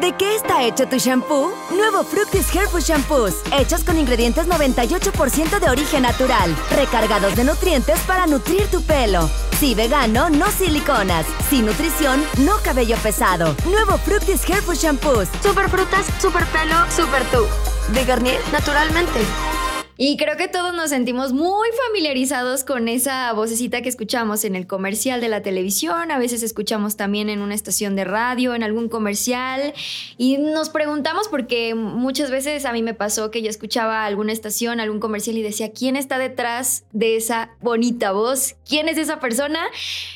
¿De qué está hecho tu shampoo? Nuevo Fructis Hairful Shampoos, hechos con ingredientes 98% de origen natural, recargados de nutrientes para nutrir tu pelo. Si vegano, no siliconas. Sin nutrición, no cabello pesado. Nuevo Fructis Hairful Shampoos. Super frutas, super pelo, super tú. De Garnier, naturalmente. Y creo que todos nos sentimos muy familiarizados con esa vocecita que escuchamos en el comercial de la televisión, a veces escuchamos también en una estación de radio, en algún comercial, y nos preguntamos porque muchas veces a mí me pasó que yo escuchaba alguna estación, algún comercial y decía, ¿quién está detrás de esa bonita voz? ¿Quién es esa persona?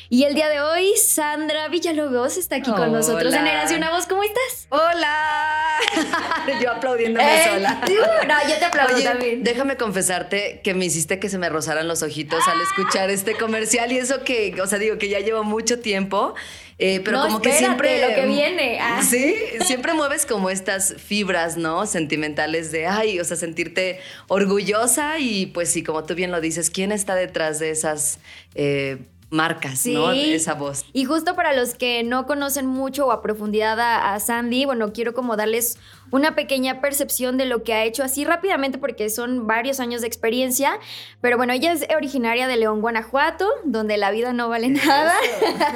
Y el día de hoy, Sandra Villalobos está aquí con nosotros en Generación a Voz. ¿Cómo estás? ¡Hola! yo aplaudiéndome Eh, sola. no, yo te aplaudo Oye, también. déjame confesarte que me hiciste que se me rozaran los ojitos al escuchar este comercial y eso que, o sea, digo que ya llevo mucho tiempo, eh, pero No, como que siempre... lo que viene. Ah. Sí, siempre mueves como estas fibras, ¿no? Sentimentales de, ay, o sea, sentirte orgullosa y pues sí, como tú bien lo dices, ¿quién está detrás de esas... eh, marcas, ¿no? Sí. De esa voz. Y justo para los que no conocen mucho o a profundidad a, a Sandy, bueno, quiero como darles una pequeña percepción de lo que ha hecho así rápidamente porque son varios años de experiencia, pero bueno, ella es originaria de León, Guanajuato, donde la vida no vale nada.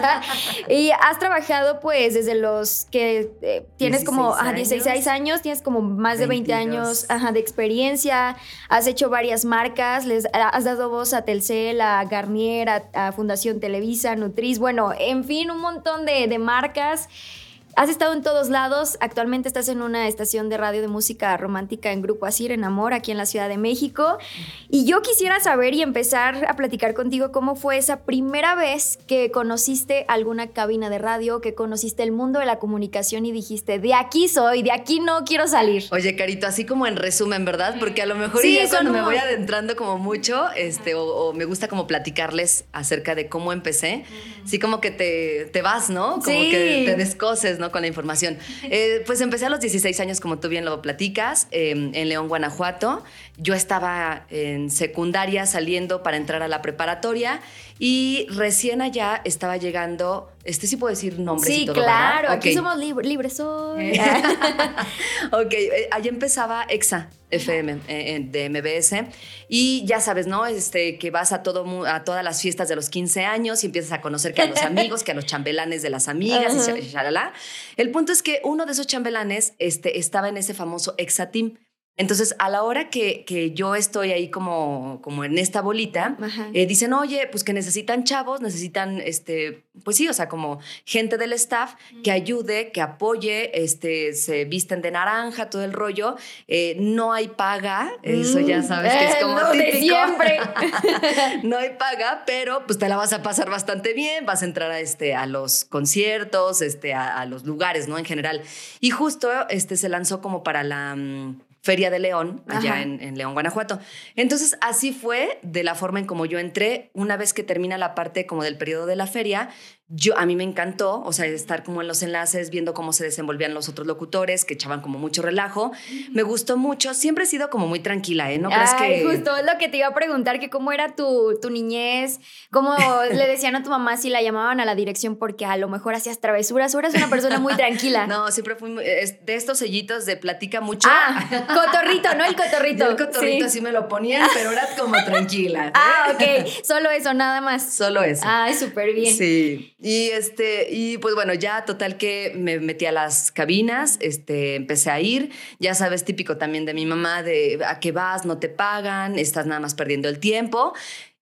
y has trabajado pues desde los que eh, tienes como 16 ajá, 16 años, tienes como más de 20 22. años ajá, de experiencia, has hecho varias marcas, les has dado voz a Telcel, a Garnier, a, a Fundación Televisa, Nutriz, bueno, en fin, un montón de, de marcas. Has estado en todos lados. Actualmente estás en una estación de radio de música romántica en Grupo Asir, en Amor, aquí en la Ciudad de México. Y yo quisiera saber y empezar a platicar contigo cómo fue esa primera vez que conociste alguna cabina de radio, que conociste el mundo de la comunicación y dijiste, de aquí soy, de aquí no quiero salir. Oye, Carito, así como en resumen, ¿verdad? Porque a lo mejor Sí, ya cuando me voy adentrando como mucho, este, o, o me gusta como platicarles acerca de cómo empecé, sí como que te, te vas, ¿no? Como Sí. que te descoses, ¿no? Con la información. Eh, pues empecé a los 16 años, como tú bien lo platicas, eh, en León, Guanajuato. Yo estaba en secundaria saliendo para entrar a la preparatoria y recién allá estaba llegando, este sí puedo decir nombres y Sí, todo, ¿verdad? claro, aquí somos lib- libres hoy. ok, eh, ahí empezaba EXA FM eh, eh, de MBS y ya sabes, ¿no? Este, que vas a, todo, a todas las fiestas de los 15 años y empiezas a conocer que a los amigos, que a los chambelanes de las amigas y shalala. El punto es que uno de esos chambelanes este, estaba en ese famoso EXA Team. Entonces, a la hora que, que yo estoy ahí como, como en esta bolita, eh, dicen, oye, pues que necesitan chavos, necesitan, este, pues sí, o sea, como gente del staff que ayude, que apoye, este, se visten de naranja, todo el rollo. Eh, no hay paga, eso ya sabes que es Eh, como de típico. siempre. no hay paga, pero pues te la vas a pasar bastante bien, vas a entrar a, este, a los conciertos, este, a, a los lugares, ¿no? En general. Y justo este, se lanzó como para la... mm, Feria de León, allá en León, Guanajuato. Entonces, así fue de la forma en como yo entré. Una vez que termina la parte como del periodo de la feria, yo, a mí me encantó, o sea, estar como en los enlaces, viendo cómo se desenvolvían los otros locutores, que echaban como mucho relajo. Me gustó mucho. Siempre he sido como muy tranquila, ¿eh? No crees Ay, que... justo es lo que te iba a preguntar, que cómo era tu, tu niñez, cómo le decían a tu mamá si la llamaban a la dirección porque a lo mejor hacías travesuras, o eres una persona muy tranquila. No, siempre fui muy- es de estos sellitos de platica mucho. Ah, cotorrito, ¿no? El cotorrito. Yo el cotorrito sí. así me lo ponían, pero era como tranquila. ¿eh? Ah, ok, solo eso, nada más. Solo eso. Ay, súper bien. Sí. Y este, y pues bueno, ya total que me metí a las cabinas, este, empecé a ir. Ya sabes, típico también de mi mamá, de a qué vas, no te pagan, estás nada más perdiendo el tiempo.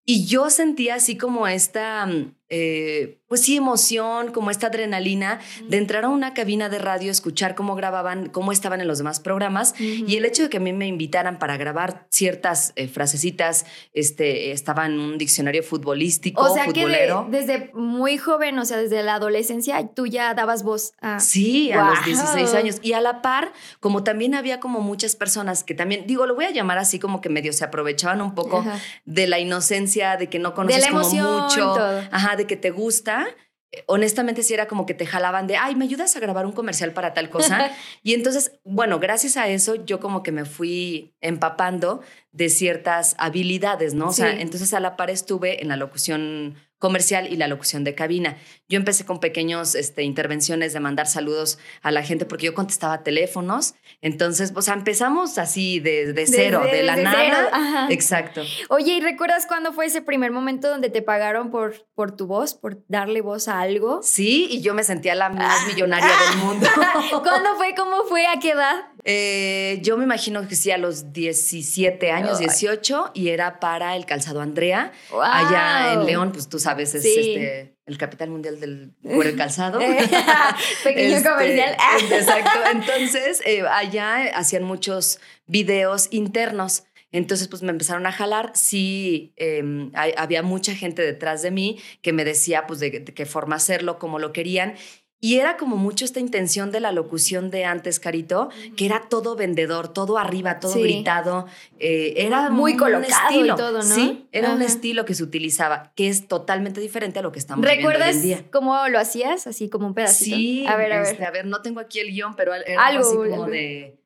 Y yo sentía así como esta, mm, eh, pues sí, emoción, como esta adrenalina de entrar a una cabina de radio, escuchar cómo grababan, cómo estaban en los demás programas. Y el hecho de que a mí me invitaran para grabar ciertas eh, frasecitas, este, estaba en un diccionario futbolístico, O sea que de- futbolero. desde muy joven, o sea, desde la adolescencia, tú ya dabas voz a... Sí, a los Guau. 16 años. Y a la par, como también había como muchas personas que también, digo, lo voy a llamar así como que medio se aprovechaban un poco Ajá. de la inocencia, de que no conoces la como mucho, todo. ajá, de que te gusta. Eh, Honestamente, sí era como que te jalaban de, ay, ¿me ayudas a grabar un comercial para tal cosa? y entonces, bueno, gracias a eso, yo como que me fui empapando de ciertas habilidades, ¿no? O sea, Sí. entonces a la par estuve en la locución comercial y la locución de cabina. Yo empecé con pequeños este, intervenciones de mandar saludos a la gente porque yo contestaba teléfonos. Entonces, o sea, empezamos así de, de cero, de, la nada. Exacto. Oye, ¿y recuerdas cuándo fue ese primer momento donde te pagaron por, por tu voz, por darle voz a algo? Sí, y yo me sentía la más millonaria del mundo. ¿Cuándo fue? ¿Cómo fue? ¿A qué edad? Eh, yo me imagino que sí, a los 17 años, 18, y era para el calzado Andrea. Allá en León, pues tú sabes, es este, el capital mundial del el calzado. Pequeño este, comercial. exacto. Entonces, eh, allá hacían muchos videos internos. Entonces, pues me empezaron a jalar. Sí, em, había mucha gente detrás de mí que me decía, pues, de, de qué forma hacerlo, cómo lo querían. Y era como mucho esta intención de la locución de antes, Carito, que era todo vendedor, todo arriba, todo gritado. Eh, era muy colocado y todo, ¿no? Sí, era un estilo que se utilizaba, que es totalmente diferente a lo que estamos viendo hoy en día. cómo lo hacías? Así como un pedacito. Sí, a ver, a ver. Este, a ver, no tengo aquí el guion, pero era algo así como de...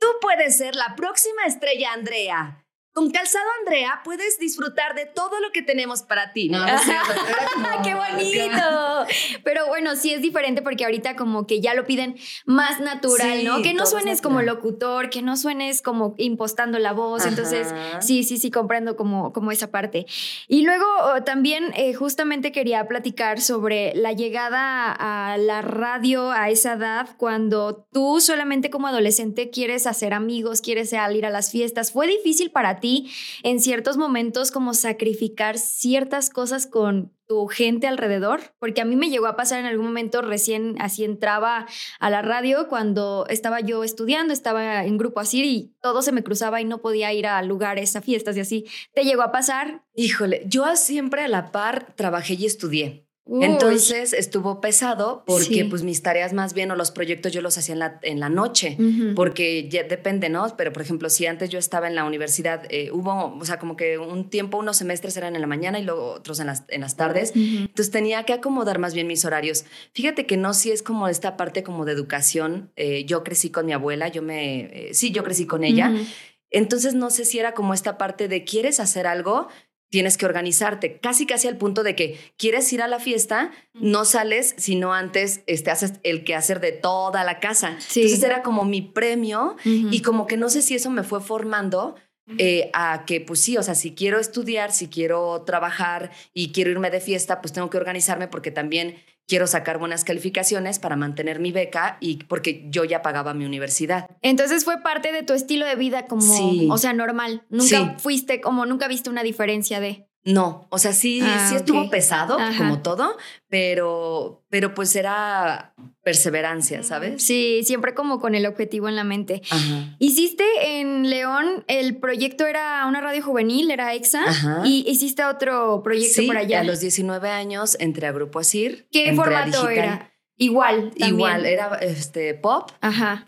Tú puedes ser la próxima estrella, Andrea. Con Calzado Andrea puedes disfrutar de todo lo que tenemos para ti. No, ¡Qué bonito! Pero bueno, sí es diferente porque ahorita como que ya lo piden más natural, ¿no? Que no suenes como locutor, que no suenes como impostando la voz. Entonces, sí, sí, sí, comprendo como, como esa parte. Y luego oh, también eh, justamente quería platicar sobre la llegada a la radio a esa edad cuando tú solamente como adolescente quieres hacer amigos, quieres salir a las fiestas. ¿Fue difícil para ti? En ciertos momentos como sacrificar ciertas cosas con tu gente alrededor, porque a mí me llegó a pasar en algún momento recién así entraba a la radio cuando estaba yo estudiando, estaba en grupo así y todo se me cruzaba y no podía ir a lugares, a fiestas y así. ¿Te llegó a pasar? Híjole, yo siempre a la par trabajé y estudié. Entonces estuvo pesado porque pues mis tareas más bien o los proyectos yo los hacía en la, en la noche, porque ya depende, ¿no? Pero por ejemplo, si antes yo estaba en la universidad, eh, hubo, o sea, como que un tiempo, unos semestres eran en la mañana y luego otros en las, en las tardes, entonces tenía que acomodar más bien mis horarios. Fíjate que no, si es como esta parte como de educación, eh, yo crecí con mi abuela, yo me, eh, sí, yo crecí con ella. Entonces no sé si era como esta parte de quieres hacer algo, tienes que organizarte, casi casi al punto de que quieres ir a la fiesta, no sales sino antes este, haces el quehacer de toda la casa. Entonces era como mi premio y como que no sé si eso me fue formando eh, a que pues sí, o sea, si quiero estudiar, si quiero trabajar y quiero irme de fiesta, pues tengo que organizarme porque también quiero sacar buenas calificaciones para mantener mi beca y porque yo ya pagaba mi universidad. Entonces fue parte de tu estilo de vida como, o sea, normal. Nunca fuiste como, nunca viste una diferencia de... No, o sea, sí, sí ah, estuvo pesado, como todo, pero, pero pues era perseverancia, ¿sabes? Sí, siempre como con el objetivo en la mente. Hiciste en León, el proyecto era una radio juvenil, era EXA, y hiciste otro proyecto por allá. a los 19 años entré a Grupo Asir. ¿Qué formato era? Igual. Igual, era este, pop,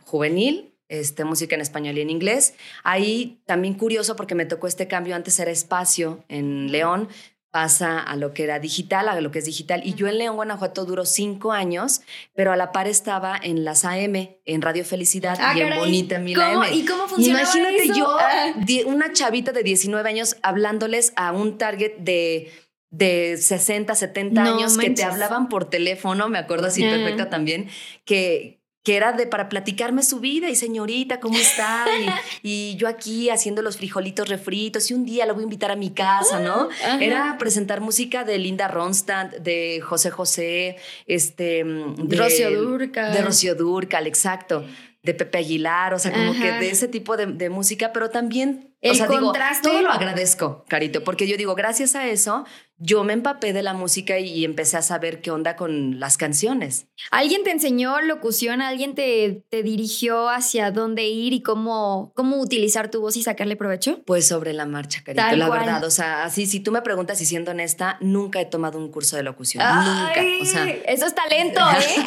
juvenil, este, música en español y en inglés. Ahí también curioso porque me tocó este cambio, antes era espacio en León, pasa a lo que era digital, a lo que es digital. Y yo en León, Guanajuato, duró cinco años, pero a la par estaba en las AM, en Radio Felicidad ah, y en Bonita Mil AM. ¿Y cómo funcionaba Imagínate yo, ah. una chavita de 19 años, hablándoles a un target de de 60, 70 años que te hablaban por teléfono, me acuerdo así perfecta también, que, que era de para platicarme su vida y señorita, ¿cómo está? Y, yo aquí haciendo los frijolitos refritos y un día lo voy a invitar a mi casa, ¿no? Era presentar música de Linda Ronstadt, de José José, este... De Rocío Durcal. De Rocío Durcal, exacto. De Pepe Aguilar, o sea, como que de ese tipo de, de música, pero también el o sea, contraste. todo lo agradezco, Carito, porque yo digo, gracias a eso, yo me empapé de la música y empecé a saber qué onda con las canciones. ¿Alguien te enseñó locución? ¿Alguien te, te dirigió hacia dónde ir y cómo, cómo utilizar tu voz y sacarle provecho? Pues sobre la marcha, Carito, la verdad. O sea, así, si tú me preguntas y siendo honesta, nunca he tomado un curso de locución. nunca. O sea, eso es talento, ¿eh?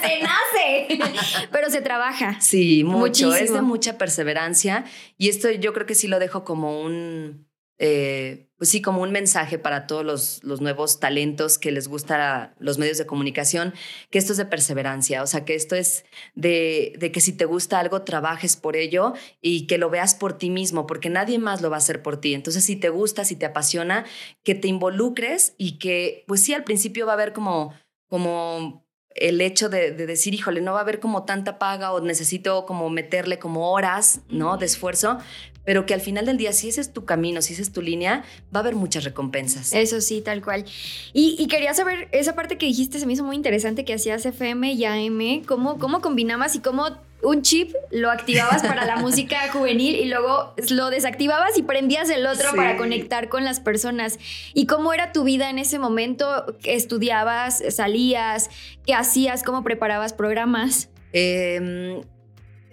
se nace. Pero se trabaja. Sí, mucho. Es de mucha perseverancia. Y esto yo creo que sí lo dejo como un eh, pues sí, como un mensaje para todos los, los nuevos talentos que les gusta los medios de comunicación, que esto es de perseverancia, o sea, que esto es de, de, que si te gusta algo, trabajes por ello y que lo veas por ti mismo, porque nadie más lo va a hacer por ti. Entonces, si te gusta, si te apasiona, que te involucres y que, pues sí, al principio va a haber como, como el hecho de, de, decir, híjole, no va a haber como tanta paga o necesito como meterle como horas, ¿no? De esfuerzo, pero que al final del día, si ese es tu camino, si esa es tu línea, va a haber muchas recompensas. Eso sí, tal cual. Y, quería saber, esa parte que dijiste se me hizo muy interesante que hacías FM y AM, ¿cómo, cómo combinabas y cómo un chip lo activabas para la música juvenil y luego lo desactivabas y prendías el otro para conectar con las personas. ¿Y cómo era tu vida en ese momento? ¿Estudiabas, salías? ¿Qué hacías? ¿Cómo preparabas programas? Eh,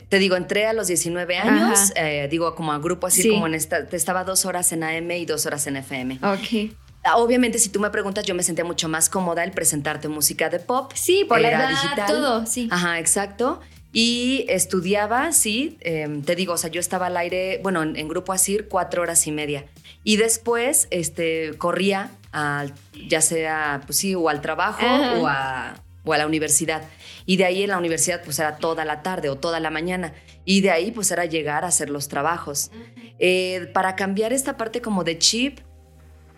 te digo, entré a los 19 años, eh, digo, como a grupo así como en esta, estaba dos horas en AM y dos horas en FM. Ok. Obviamente, si tú me preguntas, yo me sentía mucho más cómoda el presentarte música de pop. Sí, por la edad, digital. todo, sí. Ajá, exacto. Y estudiaba, sí, em, te digo, o sea, yo estaba al aire, bueno, en, Grupo Asir, cuatro horas y media. Y después, este, corría, al, ya sea, pues sí, o al trabajo o a, o a la universidad. Y de ahí en la universidad pues era toda la tarde o toda la mañana. Y de ahí pues era llegar a hacer los trabajos. Eh, para cambiar esta parte como de chip,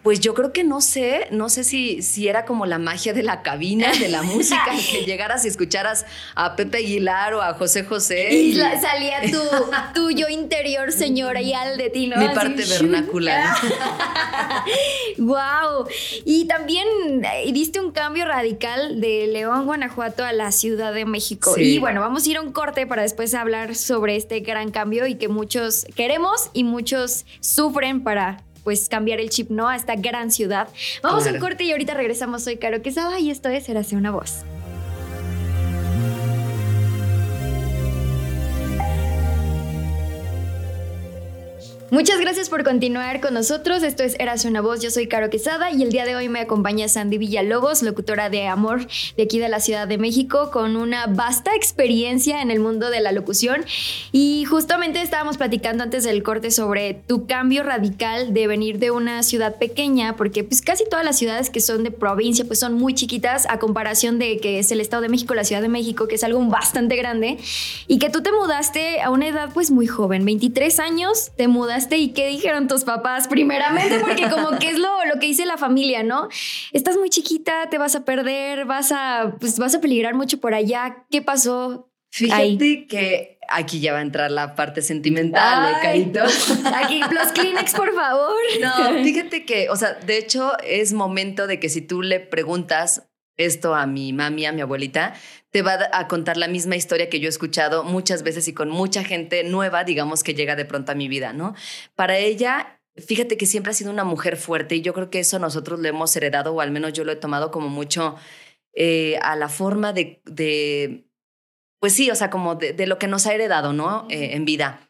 pues yo creo que no sé, no sé si, si era como la magia de la cabina, de la música, que llegaras y escucharas a Pepe Aguilar o a José José. Y, salía tu, tu, yo interior, señora, y al de ti, ¿no? Mi parte vernacular. wow. Y también eh, diste un cambio radical de León, Guanajuato a la Ciudad de México. Y bueno, vamos a ir a un corte para después hablar sobre este gran cambio y que muchos queremos y muchos sufren para pues cambiar el chip, ¿no? A esta gran ciudad. Vamos a un corte y ahorita regresamos. Soy Caro Quesada y esto es Érase una voz. Muchas gracias por continuar con nosotros. Esto es Eras una voz. Yo soy Caro Quesada y el día de hoy me acompaña Sandy Villalobos, locutora de Amor de aquí de la Ciudad de México, con una vasta experiencia en el mundo de la locución. Y justamente estábamos platicando antes del corte sobre tu cambio radical de venir de una ciudad pequeña, porque pues casi todas las ciudades que son de provincia pues son muy chiquitas a comparación de que es el Estado de México, la Ciudad de México, que es algo bastante grande, y que tú te mudaste a una edad pues muy joven, 23 años, te mudaste y qué dijeron tus papás, primeramente, porque como que es lo, lo que dice la familia, ¿no? Estás muy chiquita, te vas a perder, vas a, pues, vas a peligrar mucho por allá. ¿Qué pasó? Fíjate que aquí ya va a entrar la parte sentimental, de Carito. Aquí, los Kleenex, por favor. No, fíjate que, o sea, de hecho es momento de que si tú le preguntas esto a mi mami, a mi abuelita, te va a contar la misma historia que yo he escuchado muchas veces y con mucha gente nueva, digamos, que llega de pronto a mi vida, ¿no? Para ella, fíjate que siempre ha sido una mujer fuerte y yo creo que eso nosotros lo hemos heredado, o al menos yo lo he tomado como mucho eh, a la forma de, de, pues sí, o sea, como de, lo que nos ha heredado, ¿no? Eh, en vida.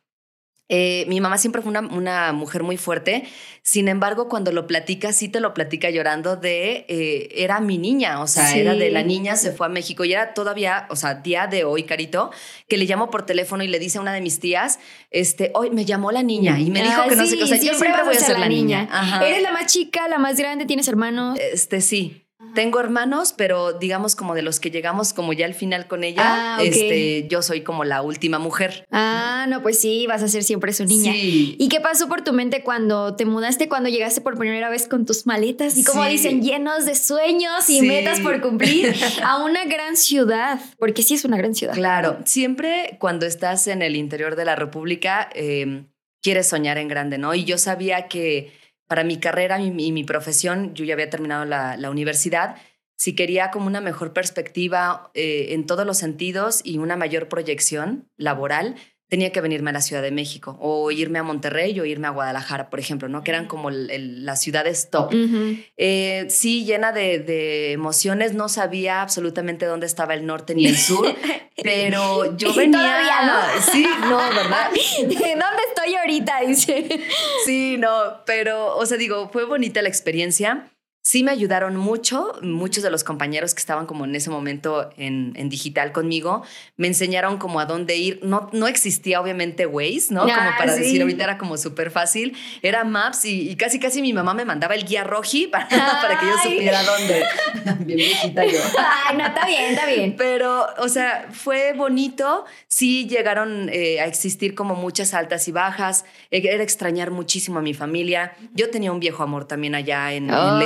Eh, mi mamá siempre fue una, mujer muy fuerte, sin embargo, cuando lo platica, sí te lo platica llorando de, eh, era mi niña, o sea, era de la niña, se fue a México y era todavía, o sea, día de hoy, Carito, que le llamo por teléfono y le dice a una de mis tías, este, hoy me llamó la niña y me dijo que no sé qué, o sea, yo siempre voy a ser la niña. Eres la más chica, la más grande, tienes hermanos. Este, sí. Tengo hermanos, pero digamos como de los que llegamos como ya al final con ella, ah, este, yo soy como la última mujer. Ah, no, pues sí, vas a ser siempre su niña. ¿Y qué pasó por tu mente cuando te mudaste, cuando llegaste por primera vez con tus maletas y como dicen, llenos de sueños y metas por cumplir a una gran ciudad? Porque sí es una gran ciudad. Claro, siempre cuando estás en el interior de la República, eh, quieres soñar en grande, ¿no? Y yo sabía que para mi carrera y mi, profesión, yo ya había terminado la, universidad, si quería como una mejor perspectiva eh, en todos los sentidos y una mayor proyección laboral, tenía que venirme a la Ciudad de México o irme a Monterrey o irme a Guadalajara, por ejemplo, ¿no? Que eran como las ciudades top. Eh, sí, llena de, emociones, no sabía absolutamente dónde estaba el norte ni el sur, pero yo venía... Todavía no. Sí, no, ¿verdad? ¿Dónde estoy ahorita? Dice. Sí, no, pero, o sea, digo, fue bonita la experiencia. Sí me ayudaron mucho. Muchos de los compañeros que estaban como en ese momento en, en digital conmigo me enseñaron como a dónde ir. No, no existía obviamente Waze, ¿no? como Ah, para sí. decir, ahorita era como súper fácil. Era Maps y, y casi casi mi mamá me mandaba el guía roji para, para que yo supiera dónde. Bien viejita yo. Ay, no, está bien, está bien. Pero, o sea, fue bonito. Sí llegaron eh, a existir como muchas altas y bajas. Eh, Era extrañar muchísimo a mi familia. Yo tenía un viejo amor también allá en, en Ay,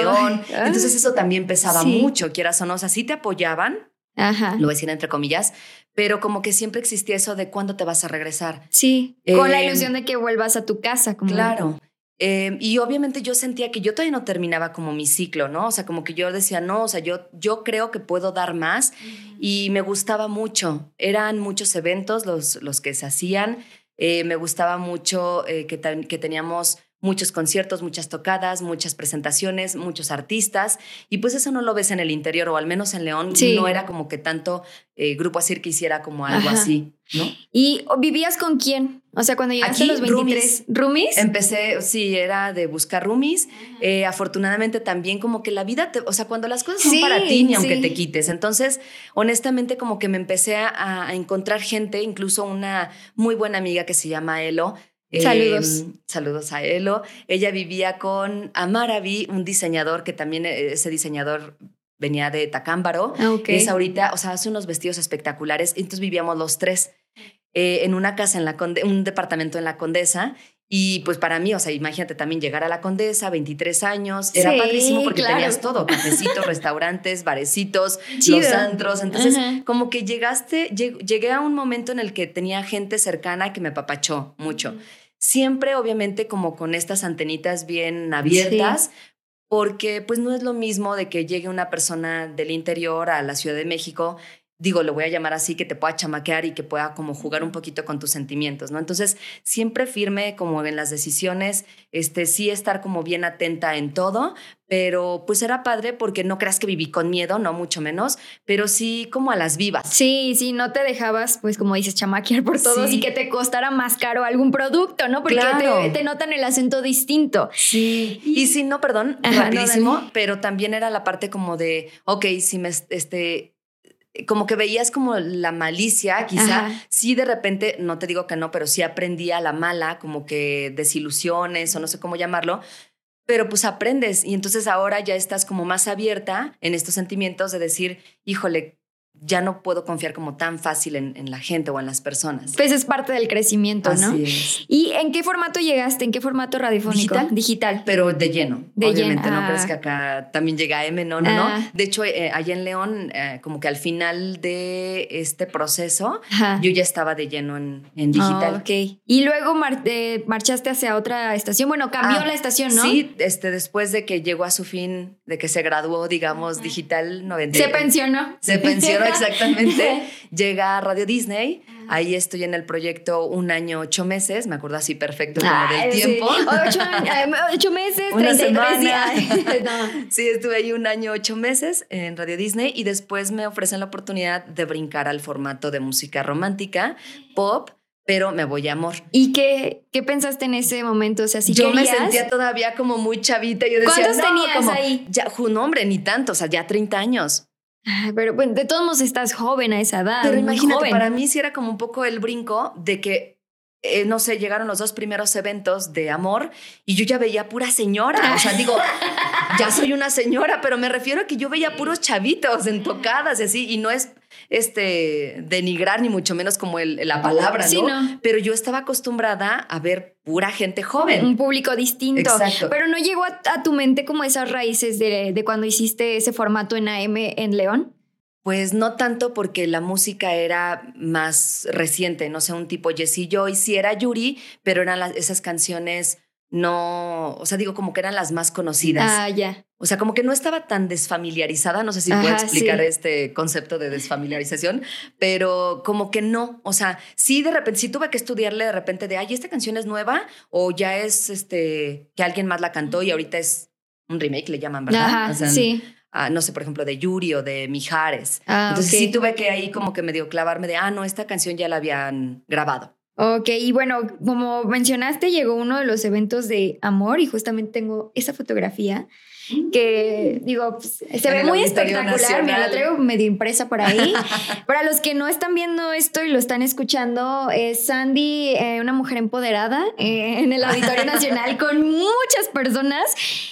Entonces eso también pesaba Sí. mucho, quieras o no. O sea, sí te apoyaban, Ajá. lo voy a decir entre comillas, pero como que siempre existía eso de cuándo te vas a regresar. Sí. Con la ilusión de que vuelvas a tu casa. Como Claro. Eh, y obviamente yo sentía que yo todavía no terminaba como mi ciclo, ¿no? O sea, como que yo decía, no, o sea, yo, yo creo que puedo dar más y me gustaba mucho. Eran muchos eventos los, los que se hacían. Eh, me gustaba mucho eh, que, que teníamos muchos conciertos, muchas tocadas, muchas presentaciones, muchos artistas. Y pues eso no lo ves en el interior, o al menos en León Sí. no era como que tanto eh, Grupo Asir que hiciera como algo Ajá. así, ¿no? ¿Y vivías con quién? O sea, cuando llegaste Aquí, a los 23. ¿Roomies? Empecé, sí, era de buscar roomies. Eh, afortunadamente también como que la vida, te, o sea, cuando las cosas son Sí, para ti, ni aunque sí. te quites. Entonces, honestamente, como que me empecé a, a encontrar gente, incluso una muy buena amiga que se llama Elo. Eh, Saludos. saludos a Elo. Ella vivía con Amaravi, un diseñador que también eh, ese diseñador venía de Tacámbaro. Ah, ok. Es ahorita, o sea, hace unos vestidos espectaculares. Entonces vivíamos los tres eh, en una casa en la Conde- un departamento en la Condesa. Y pues para mí, o sea, imagínate también llegar a la Condesa, 23 años, era Sí, padrísimo porque claro. tenías todo, cafecitos, restaurantes, barecitos, Chido. los antros. Entonces, como que llegaste, lleg- llegué a un momento en el que tenía gente cercana que me papachó mucho. Siempre, obviamente, como con estas antenitas bien abiertas, porque pues no es lo mismo de que llegue una persona del interior a la Ciudad de México, digo, lo voy a llamar así, que te pueda chamaquear y que pueda como jugar un poquito con tus sentimientos, ¿no? Entonces, siempre firme como en las decisiones, este, sí estar como bien atenta en todo, pero pues era padre porque no creas que viví con miedo, no mucho menos, pero sí como a las vivas. Sí, sí, no te dejabas, pues como dices, chamaquear por todos Sí. y que te costara más caro algún producto, ¿no? Porque Claro. te, te notan el acento distinto. Sí. Y sí, no, perdón, Ajá, rapidísimo, pero también era la parte como de, ok, si me, este, como que veías como la malicia, quizá, Ajá. sí de repente, no te digo que no, pero sí aprendí a la mala, como que desilusiones o no sé cómo llamarlo, pero pues aprendes y entonces ahora ya estás como más abierta en estos sentimientos de decir, híjole, ya no puedo confiar como tan fácil en, en la gente o en las personas. Pues es parte del crecimiento, ¿no? Es. ¿Y en qué formato llegaste? ¿En qué formato radiofónico? ¿Digital? Digital. Pero de lleno. De obviamente, lleno, no ah. crees que acá también llega M, no, no, Ah. no. De hecho, eh, allá en León, eh, como que al final de este proceso, Ajá. yo ya estaba de lleno en, en digital. Ah, ok. Y luego mar- eh, marchaste hacia otra estación. Bueno, cambió Ah, la estación, ¿no? Sí, este, después de que llegó a su fin, de que se graduó, digamos, digital 90. Se pensionó. Se pensionó exactamente. Llega a Radio Disney. Ahí estoy en el proyecto un año, ocho meses. Me acuerdo así perfecto como Ay, del sí. tiempo. Ocho, eh, ocho meses, Una 33 semana. días. No. Sí, estuve ahí un año, ocho meses en Radio Disney y después me ofrecen la oportunidad de brincar al formato de música romántica, pop, pero me voy a amor. ¿Y qué, qué pensaste en ese momento? O sea, si yo me querías- sentía todavía como muy chavita. Yo decía, ¿Cuántos no, tenías como, ahí? Ya, no, hombre, ni tanto, o sea, ya 30 años. Pero bueno, de todos modos estás joven a esa edad. Pero imagínate, joven. para mí sí era como un poco el brinco de que, eh, no sé, llegaron los dos primeros eventos de amor y yo ya veía pura señora. O sea, digo, ya soy una señora, pero me refiero a que yo veía puros chavitos en tocadas y así, y no es este denigrar ni mucho menos como el, la palabra, ¿no? Sí, no. Pero yo estaba acostumbrada a ver pura gente joven. Un público distinto. Exacto. Pero no llegó a, a tu mente como esas raíces de, de cuando hiciste ese formato en AM en León. Pues no tanto porque la música era más reciente, no sé, un tipo Jessie Joy, sí era Yuri, pero eran las- esas canciones no, o sea, digo como que eran las más conocidas. Ah, ya. O sea, como que no estaba tan desfamiliarizada, no sé si Ajá, puedo explicar sí. este concepto de desfamiliarización, pero como que no, o sea, sí de repente, sí tuve que estudiarle de repente de, ay, esta canción es nueva o ya es este, que alguien más la cantó y ahorita es un remake, le llaman, ¿verdad? Ajá, O sea, sí. ah, no sé, por ejemplo, de Yuri o de Mijares. Ah, Entonces sí tuve que ahí como que medio clavarme de, ah, no, esta canción ya la habían grabado. Ok, y bueno, como mencionaste, llegó uno de los eventos de amor y justamente tengo esa fotografía. Que digo, pues, se En ve muy espectacular. Mira, la traigo medio impresa por ahí. Para los que no están viendo esto y lo están escuchando, es Sandy, eh, una mujer empoderada eh, en el Auditorio Nacional con muchas personas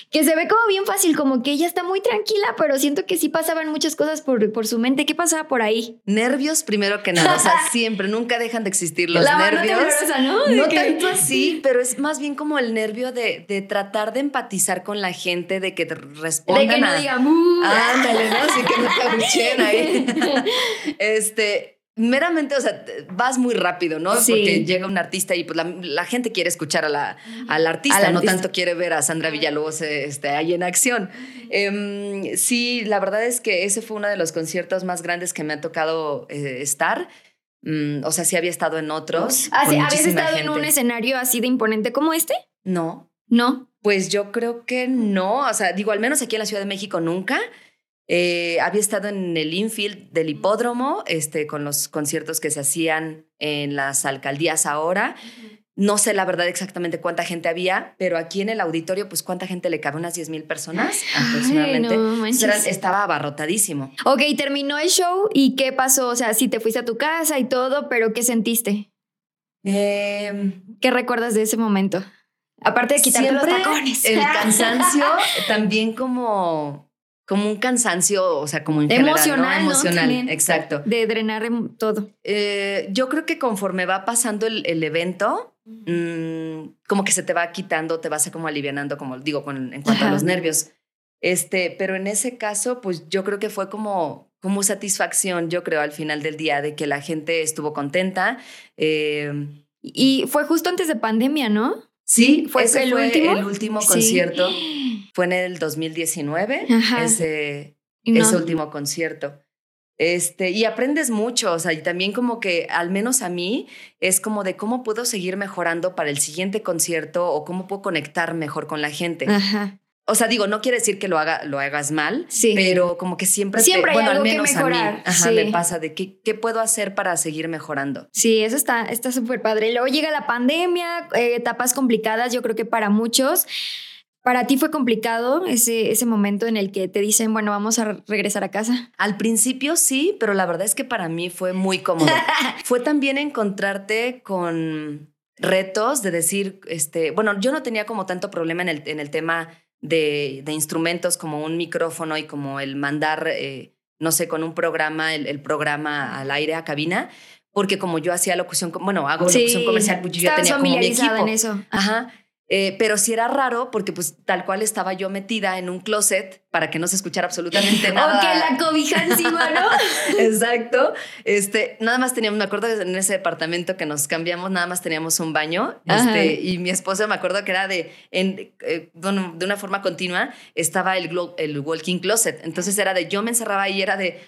que se ve como bien fácil, como que ella está muy tranquila, pero siento que sí pasaban muchas cosas por, por su mente. ¿Qué pasaba por ahí? Nervios primero que nada, o sea, siempre, nunca dejan de existir los La nervios. ¿no? No que- tanto así, pero es más bien como el nervio de, de tratar de empatizar con la gente, de que te respondan De que no a- digan, "Uh". Ándale, ¿no? Así que no te abucheen ahí. Este, meramente, o sea, vas muy rápido, ¿no? Sí. Porque llega un artista y pues la, la gente quiere escuchar a la, al artista, no artista. tanto quiere ver a Sandra Villalobos este, ahí en acción. Em, sí, la verdad es que ese fue uno de los conciertos más grandes que me ha tocado eh, estar. Mm, o sea, sí había estado en otros. Ah, sí, ¿Habías estado en un escenario así de imponente como este? No, No. Pues yo creo que no, o sea, digo, al menos aquí en la Ciudad de México nunca. Eh, había estado en el infield del hipódromo, este, con los conciertos que se hacían en las alcaldías ahora. No sé la verdad exactamente cuánta gente había, pero aquí en el auditorio, pues cuánta gente le cabe, unas 10 mil personas aproximadamente. no Entonces, estaba abarrotadísimo. Ok, terminó el show y ¿qué pasó? O sea, sí te fuiste a tu casa y todo, pero ¿qué sentiste? Eh, ¿Qué recuerdas de ese momento? Aparte de quitarte los tacones. El cansancio también como, como un cansancio, o sea, como en general, ¿no? Emocional, ¿no? Emocional, exacto. de drenar todo. Eh, yo creo que conforme va pasando el, el evento, mm, como que se te va quitando, te vas como alivianando, como digo, con, en cuanto Ajá. a los nervios. Este, pero en ese caso, pues yo creo que fue como, como satisfacción, yo creo, al final del día, de que la gente estuvo contenta. Eh, Y fue justo antes de pandemia, ¿no? Sí, ¿Fue ese el fue último? el último Sí. concierto. Fue en el 2019, Ajá. ese, no. ese último concierto. Este, y aprendes mucho, o sea, y también como que, al menos a mí, es como de cómo puedo seguir mejorando para el siguiente concierto o cómo puedo conectar mejor con la gente. Ajá. O sea, digo, no quiere decir que lo, haga, lo hagas mal, Sí. pero como que siempre, te- Siempre hay bueno, al algo que menos a mejorar, mí, ajá, sí. me pasa de qué, qué puedo hacer para seguir mejorando. Sí, eso está está súper padre. Luego llega la pandemia, eh, etapas complicadas, yo creo que para muchos. Para ti fue complicado ese, ese momento en el que te dicen, bueno, vamos a re- regresar a casa. Al principio sí, pero la verdad es que para mí fue muy cómodo. fue también encontrarte con retos de decir, este, bueno, yo no tenía como tanto problema en el, en el tema de, de instrumentos como un micrófono y como el mandar, eh, no sé, con un programa, el, el programa al aire, a cabina, porque como yo hacía locución, bueno, hago locución comercial, pues yo ya tenía como mi equipo. en eso. Ajá. Eh, pero sí era raro porque pues tal cual estaba yo metida en un closet para que no se escuchara absolutamente nada. O que la cobija encima, ¿no? Exacto. Este, nada más teníamos, me acuerdo que en ese departamento que nos cambiamos, nada más teníamos un baño. Este, y mi esposo me acuerdo que era de, en, eh, bueno, de una forma continua, estaba el, glo- el walking closet. Entonces era de, yo me encerraba y era de,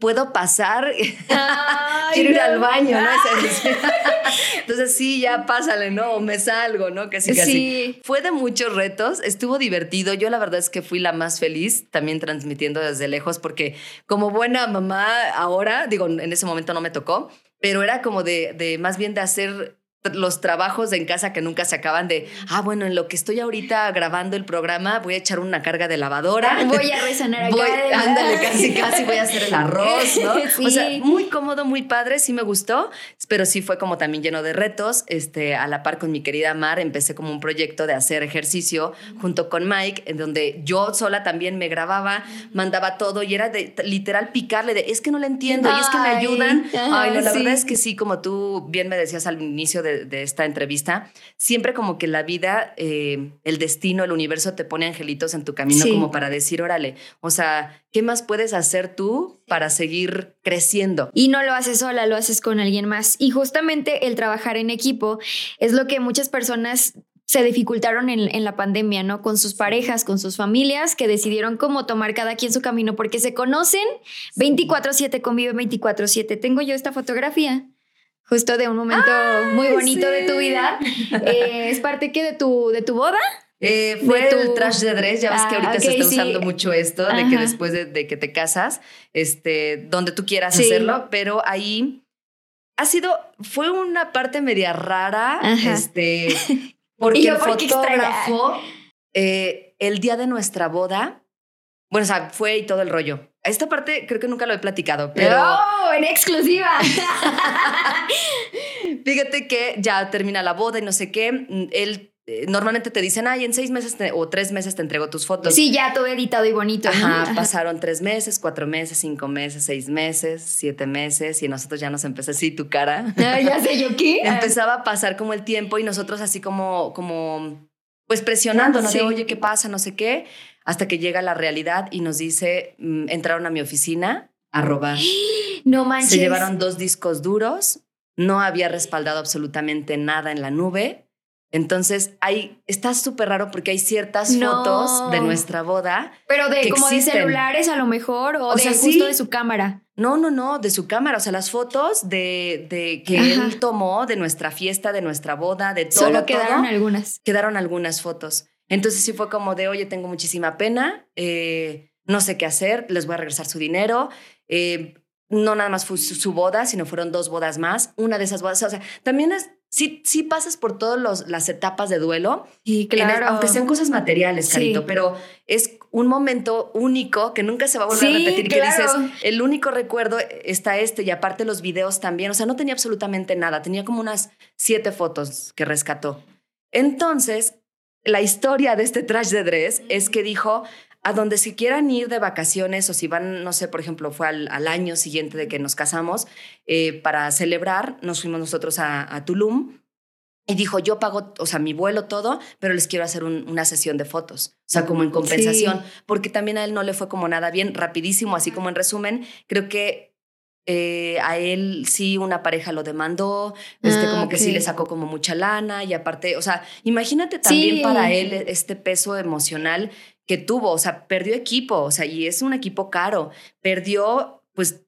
¿puedo pasar? Ay, Quiero ir al baño, ¿no? Entonces sí, ya pásale, ¿no? O me salgo, ¿no? Casi, casi. Sí. Fue de muchos retos, estuvo divertido. Yo la verdad es que fui la más feliz también transmitiendo desde lejos porque como buena mamá ahora, digo, en ese momento no me tocó, pero era como de, de más bien de hacer los trabajos en casa que nunca se acaban de, ah, bueno, en lo que estoy ahorita grabando el programa voy a echar una carga de lavadora. Voy a resonar acá. Voy, ándale, casi, casi voy a hacer el arroz, ¿no? Sí. O sea, muy cómodo, muy padre, sí me gustó, pero sí fue como también lleno de retos. Este, a la par con mi querida Mar, empecé como un proyecto de hacer ejercicio junto con Mike, en donde yo sola también me grababa, mandaba todo y era de literal picarle de, es que no le entiendo y es que me Ay, ayudan. Ay, no, la sí. verdad es que sí, como tú bien me decías al inicio de, de esta entrevista, siempre como que la vida, eh, el destino, el universo te pone angelitos en tu camino Sí. como para decir, órale, o sea, ¿qué más puedes hacer tú para seguir creciendo? Y no lo haces sola, lo haces con alguien más. Y justamente el trabajar en equipo es lo que muchas personas se dificultaron en, en la pandemia, ¿no? Con sus parejas, con sus familias, que decidieron cómo tomar cada quien su camino, porque se conocen 24/7, conviven 24/7. Tengo yo esta fotografía. Justo de un momento muy bonito de tu vida. Eh, ¿Es parte que de tu, de tu boda? Eh, fue tu- el trash de dress, ya ves que Ah, ahorita se está sí. usando mucho esto, de que después de, de que te casas, este, donde tú quieras Sí. hacerlo, pero ahí ha sido, fue una parte media rara, Ajá. este, porque el eh, el día de nuestra boda, bueno, o sea, fue y todo el rollo. Esta parte creo que nunca lo he platicado, pero... ¡Oh, en exclusiva! Fíjate que ya termina la boda y no sé qué. Él eh, normalmente te dicen, ay, en seis meses o tres meses te entrego tus fotos. Sí, ya todo editado y bonito. Ajá, pasaron tres meses, cuatro meses, cinco meses, seis meses, siete meses y nosotros ya nos empezó así tu cara. Ah, ya sé yo qué. Empezaba a pasar como el tiempo y nosotros así como, como, pues presionando, ¿no? De, oye, ¿qué pasa? No sé qué. Hasta que llega la realidad y nos dice, mm, entraron a mi oficina a robar. No manches. Se llevaron dos discos duros, no había respaldado absolutamente nada en la nube. Entonces, ahí está súper raro porque hay ciertas No. fotos de nuestra boda. Pero de que como de existen. celulares a lo mejor o, O de sea, justo sí. de su cámara. No, no, no, de su cámara. O sea, las fotos de, de que Ajá. él tomó de nuestra fiesta, de nuestra boda, de todo. Solo quedaron todo, algunas. quedaron algunas fotos. Entonces sí fue como de, oye, tengo muchísima pena, eh, no sé qué hacer, les voy a regresar su dinero. Eh, no nada más fue su, su boda, sino fueron dos bodas más. Una de esas bodas, o sea, también es, sí, sí pasas por todas las etapas de duelo, Sí, en el- aunque sean cosas materiales, Sí. Carito, pero es un momento único que nunca se va a volver Sí, a repetir. Que claro. dices, el único recuerdo está este y aparte los videos también. O sea, no tenía absolutamente nada. Tenía como unas siete fotos que rescató. Entonces, la historia de este trash de dress es que dijo, a donde se quieran ir de vacaciones o si van, no sé, por ejemplo, fue al, al año siguiente de que nos casamos, eh, para celebrar, nos fuimos nosotros a, a Tulum y dijo, yo pago, o sea, mi vuelo todo, pero les quiero hacer un- una sesión de fotos, o sea, como en compensación, porque también a él no le fue como nada bien, rapidísimo, así como en resumen, creo que eh, a él sí una pareja lo demandó, este, Ah, como que sí le sacó como mucha lana y aparte, o sea, imagínate también Sí. para él este peso emocional que tuvo, o sea, perdió equipo, o sea, y es un equipo caro, perdió pues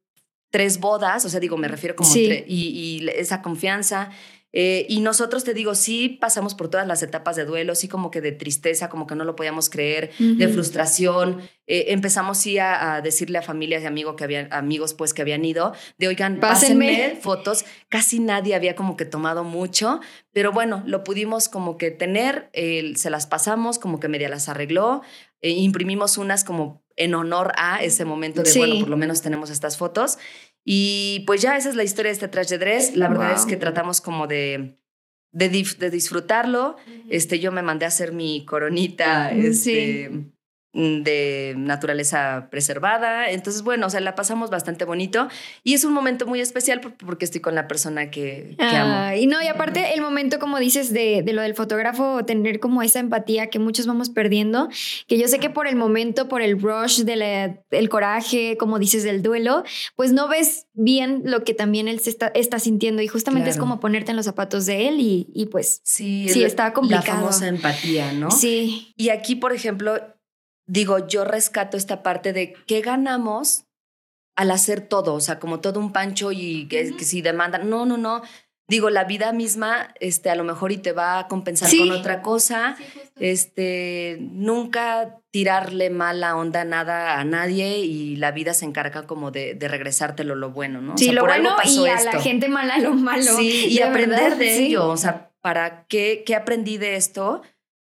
tres bodas, o sea, digo, me refiero como Sí. y esa confianza. Eh, y nosotros, te digo, sí pasamos por todas las etapas de duelo, sí como que de tristeza, como que no lo podíamos creer, de Ujú. frustración. Eh, empezamos sí a, a decirle a familias y amigos que habían, amigos pues que habían ido, de oigan, Pásenme. pásenme fotos. Casi nadie había como que tomado mucho, pero bueno, lo pudimos como que tener, eh, se las pasamos, como que media las arregló, eh, imprimimos unas como en honor a ese momento de, Sí. bueno, por lo menos tenemos estas fotos. Y pues ya esa es la historia de este trash de dress. La verdad es que tratamos como de, de, disfrutarlo. Este, yo me mandé a hacer mi coronita Mm, este, de naturaleza preservada. Entonces, bueno, o sea, la pasamos bastante bonito. Y es un momento muy especial por- porque estoy con la persona que, que amo. Ah, y no, y aparte el momento, como dices, de, de lo del fotógrafo, tener como esa empatía que muchos vamos perdiendo, que yo sé que por el momento, por el rush del el coraje, como dices, del duelo, pues no ves bien lo que también él se está, está sintiendo y justamente es como ponerte en los zapatos de él y, y pues Sí, Sí, la- está complicado. La famosa empatía, ¿no? sí, Y aquí, por ejemplo, digo, yo rescato esta parte de qué ganamos al hacer todo, o sea, como todo un pancho y que, que si demandan, no, no, no. Digo, la vida misma, este, a lo mejor y te va a compensar Sí. con otra cosa. Este, nunca tirarle mala onda nada a nadie y la vida se encarga como de, de regresártelo lo bueno, ¿no? O sí, sea, lo por algo bueno y a esto. la gente mala lo malo. Sí, y de aprender verdad, de ello, o sea, para qué, qué aprendí de esto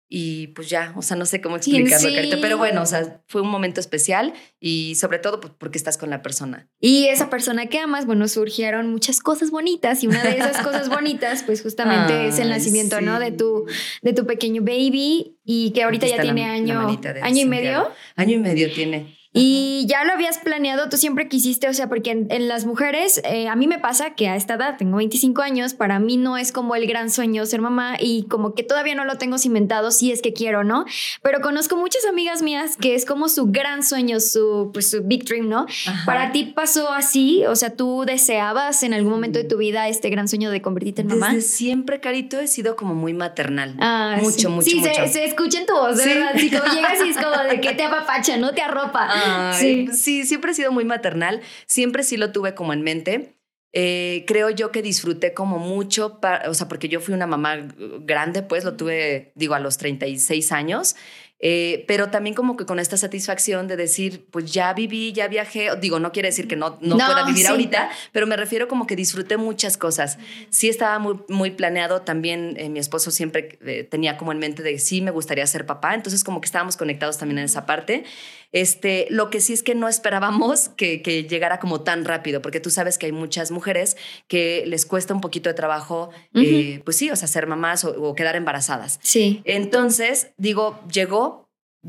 y pues ya, o sea, no sé cómo explicarlo, sí. Carito, pero bueno, o sea, fue un momento especial y sobre todo pues, porque estás con la persona. Y esa persona que amas, bueno, surgieron muchas cosas bonitas y una de esas cosas bonitas, pues justamente es el nacimiento, ¿no? sí. De tu, de tu pequeño baby y que ahorita ya la- tiene la año, de año y medio. Año y medio tiene. Y ya lo habías planeado, tú siempre quisiste, o sea, porque en, en las mujeres, eh, a mí me pasa que a esta edad, tengo 25 años, para mí no es como el gran sueño ser mamá y como que todavía no lo tengo cimentado si es que quiero, ¿no? Pero conozco muchas amigas mías que es como su gran sueño, su, pues, su big dream, ¿no? Ajá. ¿Para ti pasó así? O sea, ¿tú deseabas en algún momento de tu vida este gran sueño de convertirte en mamá? Desde siempre, Carito, he sido como muy maternal. Ah, mucho, sí. mucho, Sí, mucho. Se, se escucha en tu voz, de Sí. verdad. Sí, como llegas y es como de que te apapacha, no te arropa. Ay, sí. siempre he sido muy maternal, siempre sí lo tuve como en mente. Eh, creo yo que disfruté como mucho, pa- o sea, porque yo fui una mamá grande, pues lo tuve, digo, a los 36 años. Eh, pero también como que con esta satisfacción de decir, pues ya viví, ya viajé, digo, no quiere decir que no, no, pueda vivir ahorita, pero me refiero como que disfruté muchas cosas. Sí estaba muy, muy planeado, también eh, mi esposo siempre eh, tenía como en mente de sí, me gustaría ser papá, entonces como que estábamos conectados también en esa parte. Este, lo que sí es que no esperábamos que, que llegara como tan rápido, porque tú sabes que hay muchas mujeres que les cuesta un poquito de trabajo, pues sí, o sea, ser mamás o, o quedar embarazadas. Sí. Entonces, digo, llegó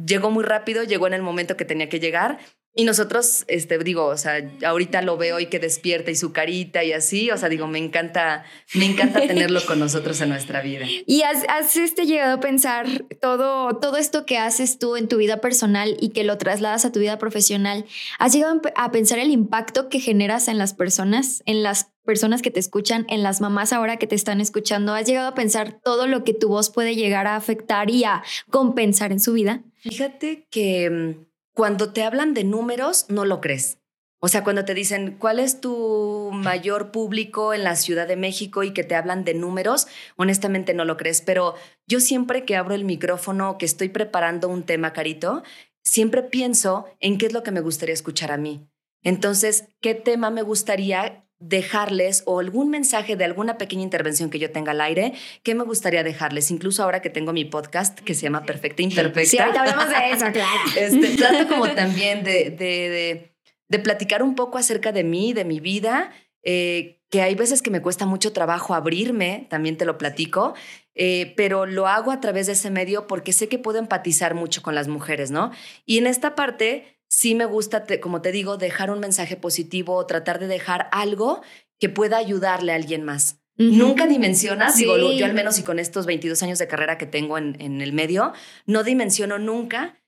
llegó muy rápido, llegó en el momento que tenía que llegar. Y nosotros, este, digo, o sea, ahorita lo veo y que despierta y su carita y así, o sea, digo, me encanta, me encanta tenerlo con nosotros en nuestra vida. Y has, este, llegado a pensar todo, todo esto que haces tú en tu vida personal y que lo trasladas a tu vida profesional, ¿has llegado a pensar el impacto que generas en las personas, en las personas que te escuchan, en las mamás ahora que te están escuchando? ¿Has llegado a pensar todo lo que tu voz puede llegar a afectar y a compensar en su vida? Fíjate que mm, cuando te hablan de números, no lo crees. O sea, cuando te dicen, ¿cuál es tu mayor público en la Ciudad de México y que te hablan de números? Honestamente no lo crees, pero yo siempre que abro el micrófono, que estoy preparando un tema, Carito, siempre pienso en qué es lo que me gustaría escuchar a mí. Entonces, ¿qué tema me gustaría dejarles o algún mensaje de alguna pequeña intervención que yo tenga al aire, ¿qué me gustaría dejarles? Incluso ahora que tengo mi podcast que se llama Perfecta Imperfecta. Sí, ahorita hablamos de eso, claro. Este, trato como también de, de, de, platicar un poco acerca de mí, de mi vida, eh, que hay veces que me cuesta mucho trabajo abrirme, también te lo platico, eh, pero lo hago a través de ese medio porque sé que puedo empatizar mucho con las mujeres, ¿no? Y en esta parte sí me gusta, como te digo, dejar un mensaje positivo, tratar de dejar algo que pueda ayudarle a alguien más. Nunca dimensionas, digo, yo al menos y con estos 22 años de carrera que tengo en, en el medio, no dimensiono nunca,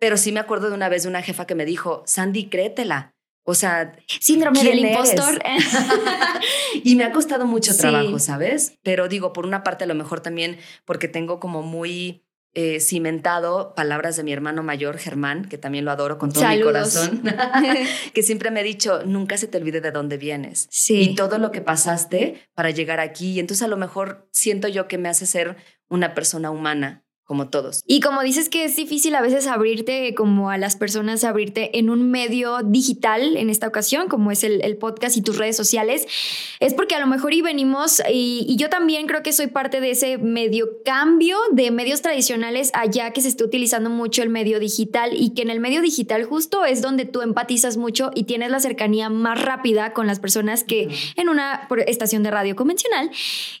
pero sí me acuerdo de una vez de una jefa que me dijo, Sandy, créetela. O sea, síndrome del impostor. y me ha costado mucho trabajo, ¿sabes? Pero digo, por una parte a lo mejor también porque tengo como muy eh, cimentado palabras de mi hermano mayor, Germán, que también lo adoro con todo mi corazón, que siempre me ha dicho, nunca se te olvide de dónde vienes sí. y todo lo que pasaste para llegar aquí. Y entonces a lo mejor siento yo que me hace ser una persona humana como todos. Y como dices que es difícil a veces abrirte como a las personas, abrirte en un medio digital en esta ocasión, como es el, podcast y tus redes sociales, es porque a lo mejor y venimos, y, yo también creo que soy parte de ese medio cambio de medios tradicionales allá que se está utilizando mucho el medio digital y que en el medio digital justo es donde tú empatizas mucho y tienes la cercanía más rápida con las personas que en una estación de radio convencional.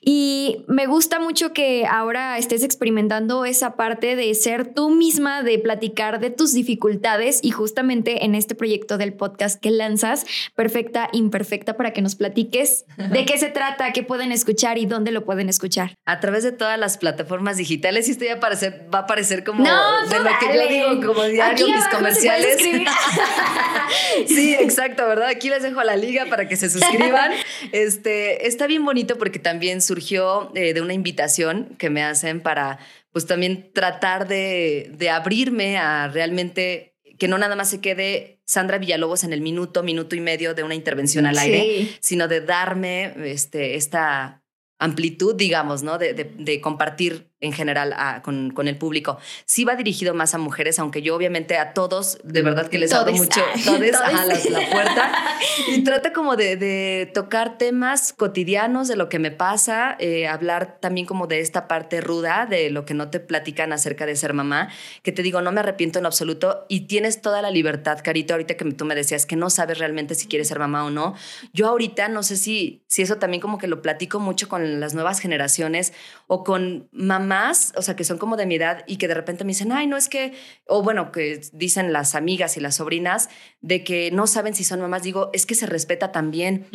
Y me gusta mucho que ahora estés experimentando esa parte de ser tú misma, de platicar de tus dificultades y justamente en este proyecto del podcast que lanzas, Perfecta Imperfecta, para que nos platiques de qué se trata, qué pueden escuchar y dónde lo pueden escuchar. A través de todas las plataformas digitales y esto ya va a aparecer como de lo que yo digo, como diario, mis comerciales. sí, exacto, ¿verdad? Aquí les dejo la liga para que se suscriban. Este, está bien bonito porque también surgió eh, de una invitación que me hacen para pues también tratar de, de abrirme a realmente que no nada más se quede Sandra Villalobos en el minuto, minuto y medio de una intervención al aire, sino de darme este, esta amplitud, digamos, ¿no? De, de, compartir en general con, con, el público. Sí va dirigido más a mujeres, aunque yo obviamente a todos, de verdad que les abro mucho, todos, a la, puerta. y trata como de, de, tocar temas cotidianos de lo que me pasa, eh, hablar también como de esta parte ruda, de lo que no te platican acerca de ser mamá, que te digo, no me arrepiento en absoluto y tienes toda la libertad, Carito, ahorita que tú me decías que no sabes realmente si quieres ser mamá o no. Yo ahorita no sé si, si eso también como que lo platico mucho con las nuevas generaciones o con mamás, o sea, que son como de mi edad y que de repente me dicen, ay, no es que, o bueno, que dicen las amigas y las sobrinas de que no saben si son mamás, digo, es que se respeta también,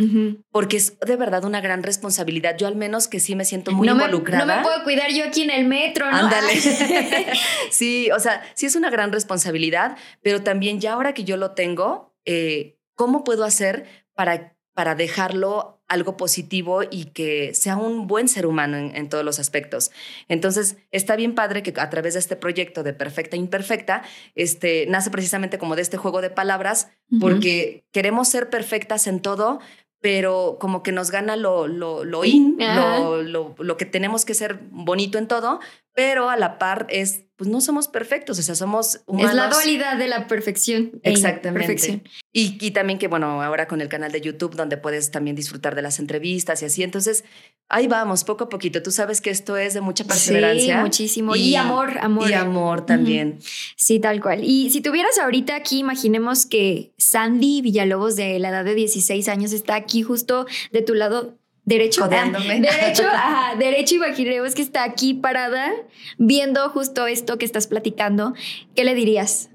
porque es de verdad una gran responsabilidad. Yo al menos que sí me siento muy involucrada. no me puedo cuidar yo aquí en el metro, ¿no? Ándale. sí, o sea, sí es una gran responsabilidad, pero también ya ahora que yo lo tengo, eh, ¿cómo puedo hacer para, para dejarlo algo positivo y que sea un buen ser humano en, todos los aspectos. Entonces, está bien padre que a través de este proyecto de Perfecta e Imperfecta, este, nace precisamente como de este juego de palabras, porque queremos ser perfectas en todo, pero como que nos gana lo, lo, lo in, lo, lo, que tenemos que ser bonito en todo, pero a la par es, pues no somos perfectos, o sea, somos humanos. Es la dualidad de la perfección. Exactamente. imperfección. Y, y también que, bueno, ahora con el canal de YouTube, donde puedes también disfrutar de las entrevistas y así. Entonces, ahí vamos, poco a poquito. Tú sabes que esto es de mucha perseverancia. Sí, muchísimo. Y, amor, amor. Y amor también. Sí, tal cual. Y si tuvieras ahorita aquí, imaginemos que Sandy Villalobos de la edad de 16 años está aquí justo de tu lado derecho. Codeándome. Ah, derecho, ajá, derecho, imaginemos que está aquí parada viendo justo esto que estás platicando. ¿Qué le dirías?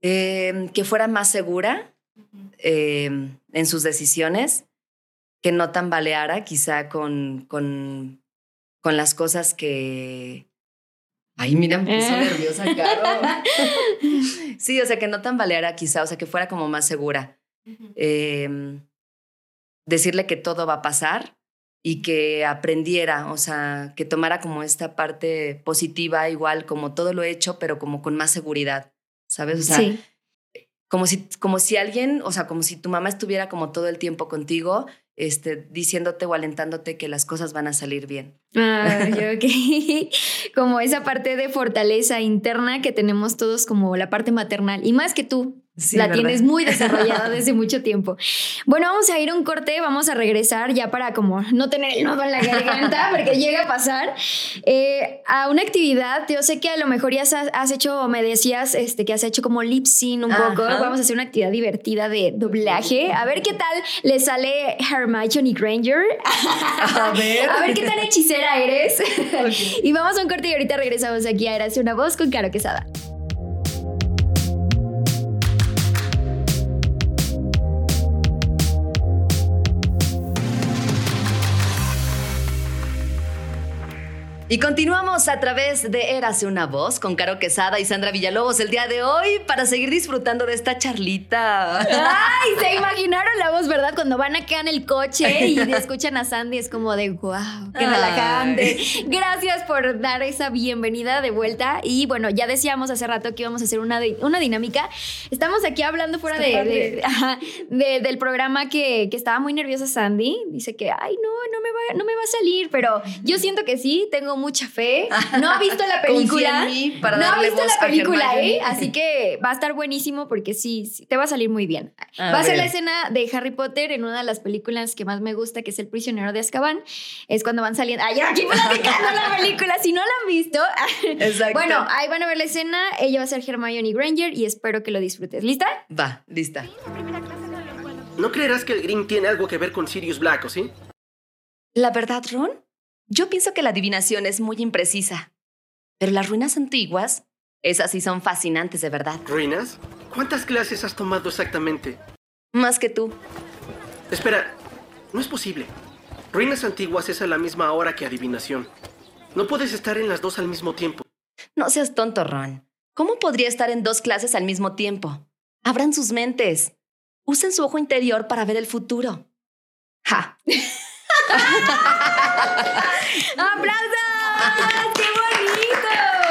Eh, que fuera más segura eh, en sus decisiones, que no tambaleara quizá con, con, con las cosas que... Ay, mira, me puse Eh. nerviosa, Caro. sí, o sea, que no tambaleara quizá, o sea, que fuera como más segura. Decirle que todo va a pasar y que aprendiera, o sea, que tomara como esta parte positiva, igual como todo lo he hecho, pero como con más seguridad, ¿sabes? O sea, sí. como si, como si alguien, o sea, como si tu mamá estuviera como todo el tiempo contigo, este, diciéndote o alentándote que las cosas van a salir bien. Ah, ok. Como esa parte de fortaleza interna que tenemos todos como la parte maternal. Y más que tú, Sí, la ¿verdad? tienes muy desarrollada desde mucho tiempo. Bueno, vamos a ir a un corte, vamos a regresar ya para como no tener el nodo en la garganta, porque llega a pasar, eh, a una actividad. Yo sé que a lo mejor ya has, hecho, me decías este, que has hecho como lip sync un poco. Vamos a hacer una actividad divertida de doblaje. A ver qué tal le sale Hermione Granger. A ver. A ver qué tan hechicera eres. y vamos a un corte y ahorita regresamos aquí a Érase una voz con Caro Quesada. Y continuamos a través de Érase una voz con Caro Quesada y Sandra Villalobos el día de hoy para seguir disfrutando de esta charlita. Ay, se imaginaron la voz, ¿verdad? Cuando van acá en el coche y escuchan a Sandy, es como de wow, qué relajante. Gracias por dar esa bienvenida de vuelta. Y bueno, ya decíamos hace rato que íbamos a hacer una, una dinámica. Estamos aquí hablando fuera de- del programa que, que estaba muy nerviosa Sandy. Dice que, ay, no, no me, va, no me va a salir, pero yo siento que sí, tengo mucha fe. No ha visto la película. Confía en mí para no ha visto voz la película. ¿eh? Así que va a estar buenísimo porque sí, sí, te va a salir muy bien. A va a ser la escena de Harry Potter en una de las películas que más me gusta, que es El prisionero de Azkaban. Es cuando van saliendo. Ay, aquí platicando la película. Si no la han visto. Exacto. Bueno, ahí van a ver la escena. Ella va a ser Hermione Granger y espero que lo disfrutes. ¿Lista? Va, lista. No creerás que el Green tiene algo que ver con Sirius Black, ¿o sí? La verdad, Ron, yo pienso que la adivinación es muy imprecisa. Pero las ruinas antiguas, esas sí son fascinantes de verdad. ¿Ruinas? ¿Cuántas clases has tomado exactamente? Más que tú. Espera, no es posible. Ruinas antiguas es a la misma hora que adivinación. No puedes estar en las dos al mismo tiempo. No seas tonto, Ron. ¿Cómo podría estar en dos clases al mismo tiempo? Abran sus mentes. Usen su ojo interior para ver el futuro. ¡Ja! ¡Aplausos! ¡Qué bonito!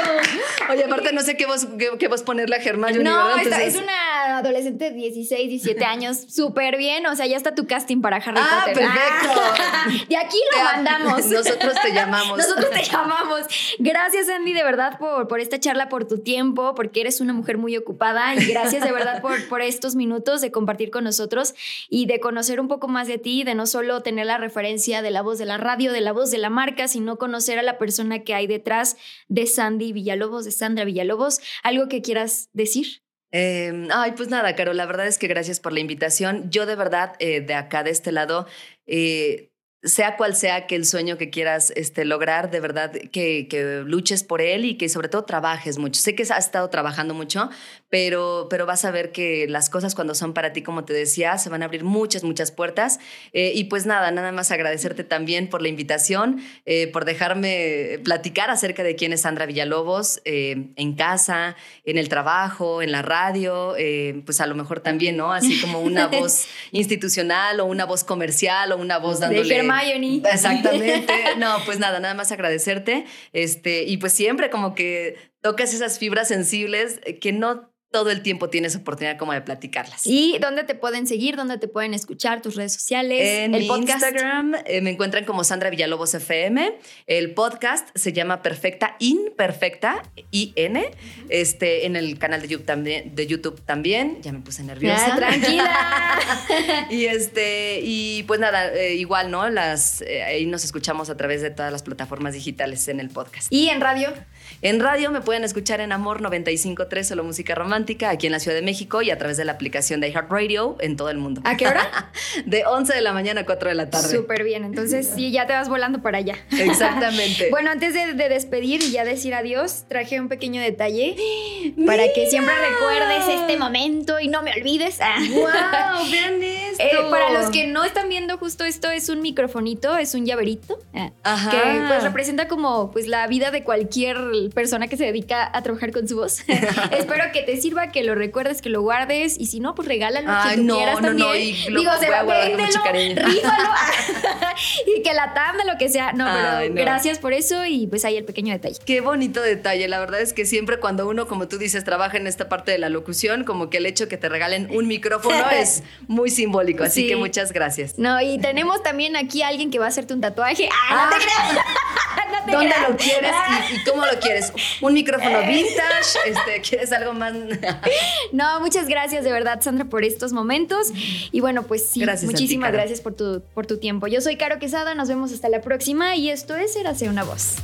Oye, aparte no sé qué voz, qué, qué voz ponerle a Hermione, No, esta- es una adolescente de 16, 17 años, súper bien. O sea, ya está tu casting para Harry Ah, Potter. perfecto. Ah, de aquí lo Te- mandamos. Nosotros te llamamos. Nosotros te llamamos. Gracias, Andy, de verdad, por, por esta charla, por tu tiempo, porque eres una mujer muy ocupada. Y gracias de verdad por, por estos minutos de compartir con nosotros y de conocer un poco más de ti, de no solo tener la referencia de la voz de la radio, de la voz de la marca, sino conocer a la persona que hay detrás de Sandy Villalobos, de Sandra Villalobos. ¿Algo que quieras decir? Eh, ay, pues nada, Caro, la verdad es que gracias por la invitación. Yo de verdad, eh, de acá, de este lado, eh, sea cual sea que el sueño que quieras este, lograr, de verdad que, que luches por él y que sobre todo trabajes mucho. Sé que has estado trabajando mucho, pero, pero vas a ver que las cosas cuando son para ti, como te decía, se van a abrir muchas, muchas puertas. Eh, y pues nada, nada más agradecerte también por la invitación, eh, por dejarme platicar acerca de quién es Sandra Villalobos eh, en casa, en el trabajo, en la radio, pues a lo mejor también, ¿no? Así como una voz institucional o una voz comercial o una voz dándole... De Hermione. Exactamente. No, pues nada, nada más agradecerte. Este, y pues siempre como que tocas esas fibras sensibles que no todo el tiempo tienes oportunidad como de platicarlas. ¿Y dónde te pueden seguir? ¿Dónde te pueden escuchar? ¿Tus redes sociales? En mi Instagram eh, me encuentran como Sandra Villalobos FM. El podcast se llama Perfecta Imperfecta IN. Este, en el canal de YouTube también, de YouTube también. Ya me puse nerviosa. tranquila. y este, y pues nada, eh, igual, ¿no? Las, eh, ahí nos escuchamos a través de todas las plataformas digitales en el podcast. ¿Y en radio? En radio me pueden escuchar en Amor 95.3, solo música romántica, aquí en la Ciudad de México y a través de la aplicación de iHeartRadio en todo el mundo. ¿A qué hora? de 11 de la mañana a 4 de la tarde. Súper bien, entonces sí, ya te vas volando para allá. Exactamente. bueno, antes de, despedir y ya decir adiós, traje un pequeño detalle para que siempre recuerdes este momento y no me olvides. ¡Wow! Vean. Eh, para los que no están viendo justo esto, es un microfonito, es un llaverito Ajá. que pues representa como pues la vida de cualquier persona que se dedica a trabajar con su voz. Espero que te sirva, que lo recuerdes, que lo guardes y si no, pues regálalo Ay, que tú no, quieras no, también. no, y lo Digo, se véndelo, cariño. rífalo y que la tanda, lo que sea. No, pero gracias por eso y pues ahí el pequeño detalle. Qué bonito detalle. La verdad es que siempre cuando uno, como tú dices, trabaja en esta parte de la locución, como que el hecho que te regalen un micrófono es muy simbólico. Así Sí. que muchas gracias. No, y tenemos también aquí a alguien que va a hacerte un tatuaje. ¡Ah, no te creas! No te ¿Dónde creas. lo quieres y, y cómo lo quieres? ¿Un micrófono vintage? Este, ¿Quieres algo más? No, muchas gracias de verdad, Sandra, por estos momentos. Y bueno, pues sí, Gracias a ti, muchísimas gracias por tu, por tu tiempo. Yo soy Caro Quesada, nos vemos hasta la próxima y esto es Érase una voz.